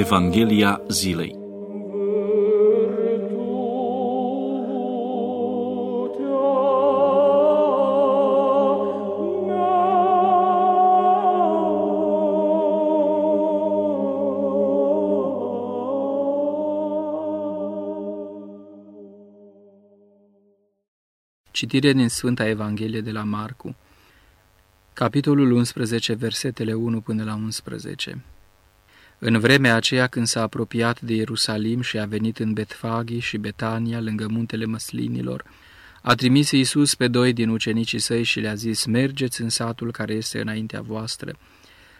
Evanghelia zilei Citire din Sfânta Evanghelie de la Marcu, capitolul 11, versetele 1 până la 11. În vremea aceea când s-a apropiat de Ierusalim și a venit în Betfagi și Betania, lângă muntele măslinilor, a trimis Iisus pe doi din ucenicii săi și le-a zis, mergeți în satul care este înaintea voastră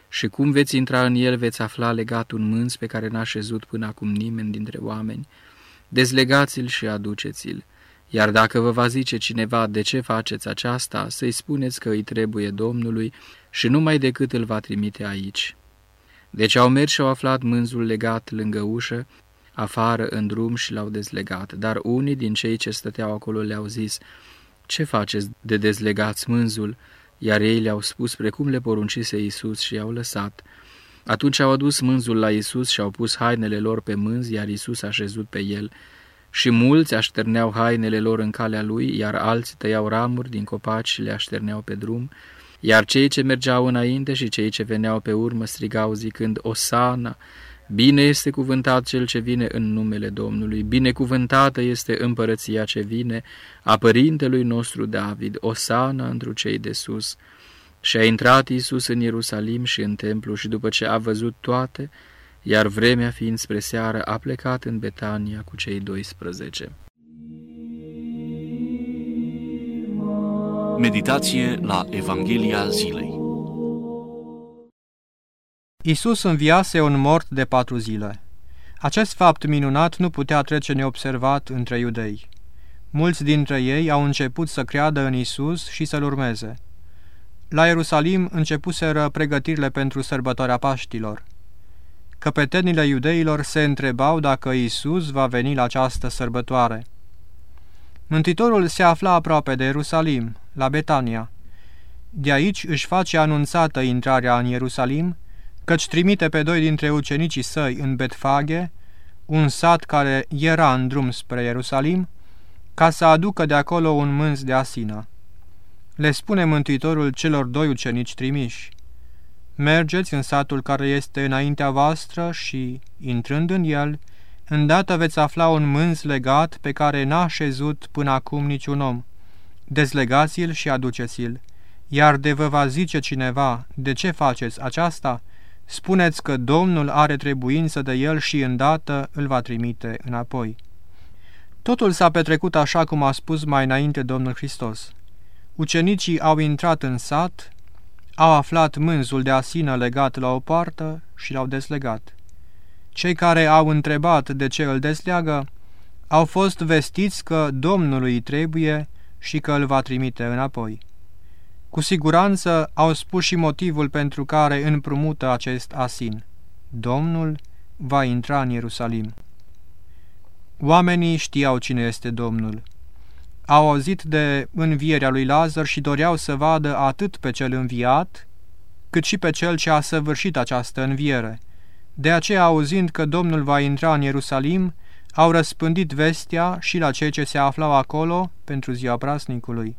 și cum veți intra în el veți afla legat un mânz pe care n-a șezut până acum nimeni dintre oameni. Dezlegați-l și aduceți-l. Iar dacă vă va zice cineva de ce faceți aceasta, să-i spuneți că îi trebuie Domnului și numai decât îl va trimite aici. Deci au mers și au aflat mânzul legat lângă ușă, afară în drum și l-au dezlegat, dar unii din cei ce stăteau acolo le-au zis, Ce faceți de dezlegați mânzul?" Iar ei le-au spus precum le poruncise Iisus și i-au lăsat. Atunci au adus mânzul la Iisus și au pus hainele lor pe mânz, iar Iisus a șezut pe el și mulți așterneau hainele lor în calea lui, iar alții tăiau ramuri din copaci și le așterneau pe drum, iar cei ce mergeau înainte și cei ce veneau pe urmă strigau zicând, Osana, bine este cuvântat cel ce vine în numele Domnului, binecuvântată este împărăția ce vine a părintelui nostru David, Osana întru cei de sus. Și a intrat Iisus în Ierusalim și în templu și după ce a văzut toate, iar vremea fiind spre seară, a plecat în Betania cu cei 12. Meditație la Evanghelia zilei Isus înviase un mort de patru zile. Acest fapt minunat nu putea trece neobservat între iudei. Mulți dintre ei au început să creadă în Isus și să-L urmeze. La Ierusalim începuseră pregătirile pentru sărbătoarea Paștilor căpetenile iudeilor se întrebau dacă Isus va veni la această sărbătoare. Mântuitorul se afla aproape de Ierusalim, la Betania. De aici își face anunțată intrarea în Ierusalim, căci trimite pe doi dintre ucenicii săi în Betfage, un sat care era în drum spre Ierusalim, ca să aducă de acolo un mânz de asină. Le spune Mântuitorul celor doi ucenici trimiși, Mergeți în satul care este înaintea voastră și, intrând în el, îndată veți afla un mânz legat pe care n-a șezut până acum niciun om. Dezlegați-l și aduceți-l. Iar de vă va zice cineva, de ce faceți aceasta? Spuneți că Domnul are trebuință de el și îndată îl va trimite înapoi. Totul s-a petrecut așa cum a spus mai înainte Domnul Hristos. Ucenicii au intrat în sat, au aflat mânzul de asină legat la o poartă și l-au deslegat. Cei care au întrebat de ce îl desleagă au fost vestiți că Domnului îi trebuie și că îl va trimite înapoi. Cu siguranță au spus și motivul pentru care împrumută acest asin. Domnul va intra în Ierusalim. Oamenii știau cine este Domnul au auzit de învierea lui Lazar și doreau să vadă atât pe cel înviat, cât și pe cel ce a săvârșit această înviere. De aceea, auzind că Domnul va intra în Ierusalim, au răspândit vestea și la cei ce se aflau acolo pentru ziua prasnicului.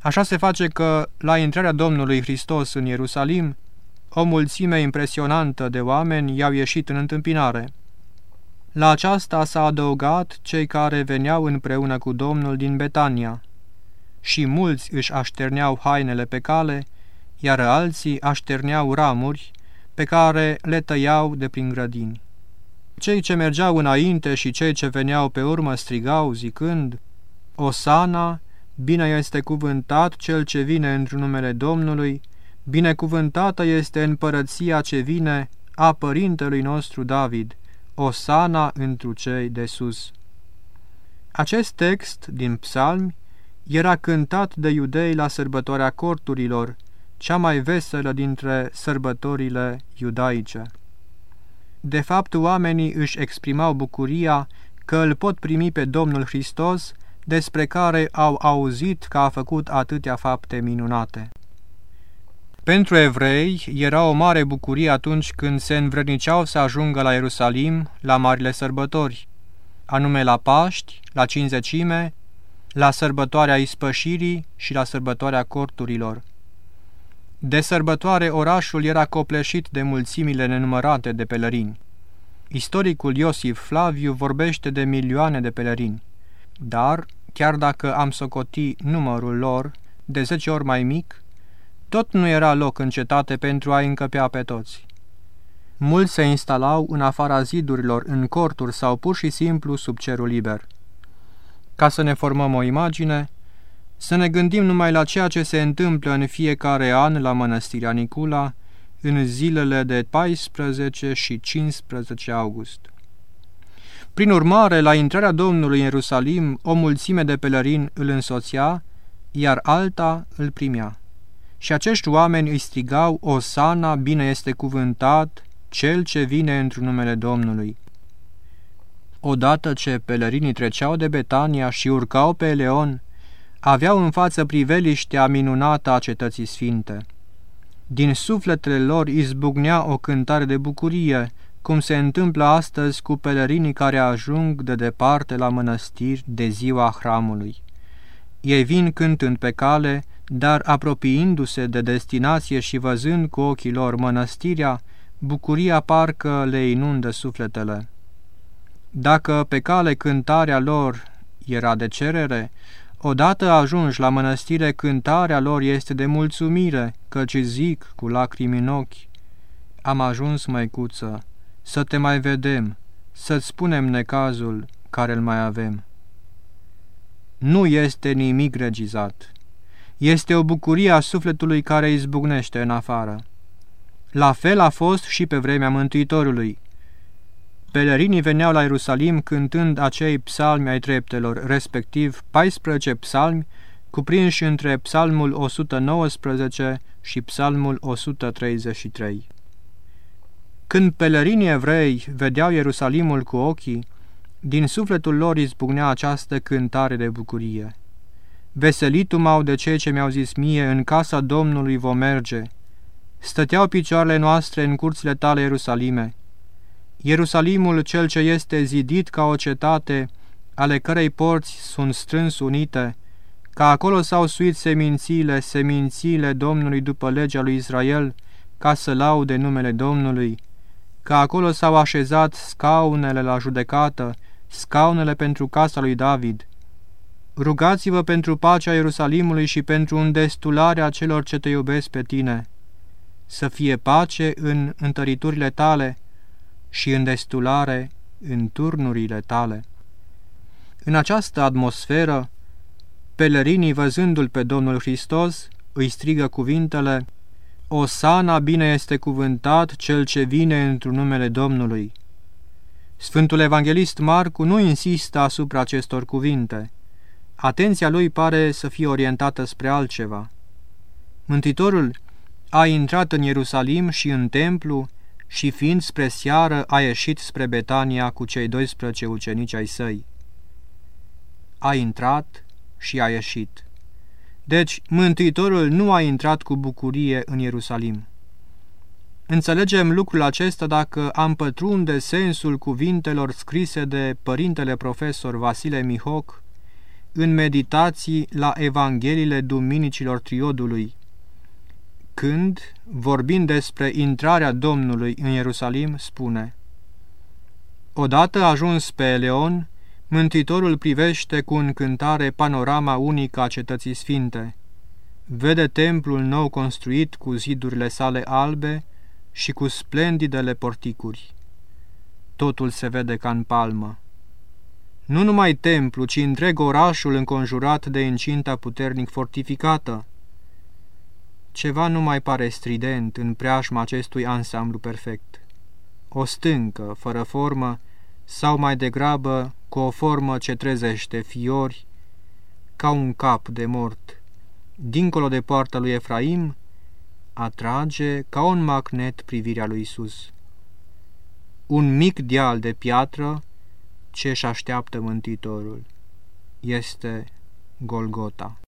Așa se face că, la intrarea Domnului Hristos în Ierusalim, o mulțime impresionantă de oameni i-au ieșit în întâmpinare. La aceasta s-a adăugat cei care veneau împreună cu Domnul din Betania. Și mulți își așterneau hainele pe cale, iar alții așterneau ramuri pe care le tăiau de prin grădini. Cei ce mergeau înainte și cei ce veneau pe urmă strigau, zicând, Osana, bine este cuvântat cel ce vine într numele Domnului, binecuvântată este împărăția ce vine a părintelui nostru David, Osana întru cei de sus. Acest text din psalmi era cântat de iudei la sărbătoarea corturilor, cea mai veselă dintre sărbătorile iudaice. De fapt, oamenii își exprimau bucuria că îl pot primi pe Domnul Hristos, despre care au auzit că a făcut atâtea fapte minunate. Pentru evrei era o mare bucurie atunci când se învredniceau să ajungă la Ierusalim la marile sărbători, anume la Paști, la Cinzecime, la sărbătoarea ispășirii și la sărbătoarea corturilor. De sărbătoare orașul era copleșit de mulțimile nenumărate de pelerini. Istoricul Iosif Flaviu vorbește de milioane de pelerini, dar, chiar dacă am socoti numărul lor de zece ori mai mic, tot nu era loc în cetate pentru a încăpea pe toți. Mulți se instalau în afara zidurilor, în corturi sau pur și simplu sub cerul liber. Ca să ne formăm o imagine, să ne gândim numai la ceea ce se întâmplă în fiecare an la mănăstirea Nicula, în zilele de 14 și 15 august. Prin urmare, la intrarea Domnului în Ierusalim, o mulțime de pelerini îl însoțea, iar alta îl primea. Și acești oameni îi strigau, Osana, bine este cuvântat, cel ce vine într numele Domnului. Odată ce pelerinii treceau de Betania și urcau pe Eleon, aveau în față priveliștea minunată a cetății sfinte. Din sufletele lor izbucnea o cântare de bucurie, cum se întâmplă astăzi cu pelerinii care ajung de departe la mănăstiri de ziua hramului. Ei vin cântând pe cale, dar apropiindu-se de destinație și văzând cu ochii lor mănăstirea, bucuria parcă le inundă sufletele. Dacă pe cale cântarea lor era de cerere, odată ajungi la mănăstire, cântarea lor este de mulțumire, căci zic cu lacrimi în ochi, Am ajuns, măicuță, să te mai vedem, să-ți spunem necazul care îl mai avem. Nu este nimic regizat. Este o bucurie a sufletului care izbucnește în afară. La fel a fost și pe vremea Mântuitorului. Pelerinii veneau la Ierusalim cântând acei psalmi ai treptelor, respectiv 14 psalmi, cuprinși între psalmul 119 și psalmul 133. Când pelerinii evrei vedeau Ierusalimul cu ochii, din sufletul lor izbucnea această cântare de bucurie. Veselitul m-au de cei ce mi-au zis mie, în casa Domnului vom merge. Stăteau picioarele noastre în curțile tale, Ierusalime. Ierusalimul cel ce este zidit ca o cetate, ale cărei porți sunt strâns unite, ca acolo s-au suit semințiile, semințiile Domnului după legea lui Israel, ca să laude numele Domnului, că acolo s-au așezat scaunele la judecată, scaunele pentru casa lui David. Rugați-vă pentru pacea Ierusalimului și pentru îndestularea celor ce te iubesc pe tine. Să fie pace în întăriturile tale și îndestulare în turnurile tale. În această atmosferă, pelerinii văzându-l pe Domnul Hristos îi strigă cuvintele Osana bine este cuvântat cel ce vine într numele Domnului. Sfântul Evanghelist Marcu nu insistă asupra acestor cuvinte. Atenția lui pare să fie orientată spre altceva. Mântuitorul a intrat în Ierusalim și în templu și fiind spre seară a ieșit spre Betania cu cei 12 ucenici ai săi. A intrat și a ieșit. Deci, Mântuitorul nu a intrat cu bucurie în Ierusalim. Înțelegem lucrul acesta dacă am pătrunde sensul cuvintelor scrise de părintele profesor Vasile Mihoc în meditații la Evangheliile Duminicilor Triodului, când, vorbind despre intrarea Domnului în Ierusalim, spune Odată ajuns pe Eleon, Mântuitorul privește cu încântare panorama unică a cetății sfinte. Vede templul nou construit cu zidurile sale albe și cu splendidele porticuri. Totul se vede ca în palmă. Nu numai templu, ci întreg orașul înconjurat de incinta puternic fortificată. Ceva nu mai pare strident în preajma acestui ansamblu perfect. O stâncă, fără formă, sau mai degrabă cu o formă ce trezește fiori, ca un cap de mort. Dincolo de poarta lui Efraim, atrage ca un magnet privirea lui Isus. Un mic deal de piatră ce își așteaptă Mântuitorul. Este Golgota.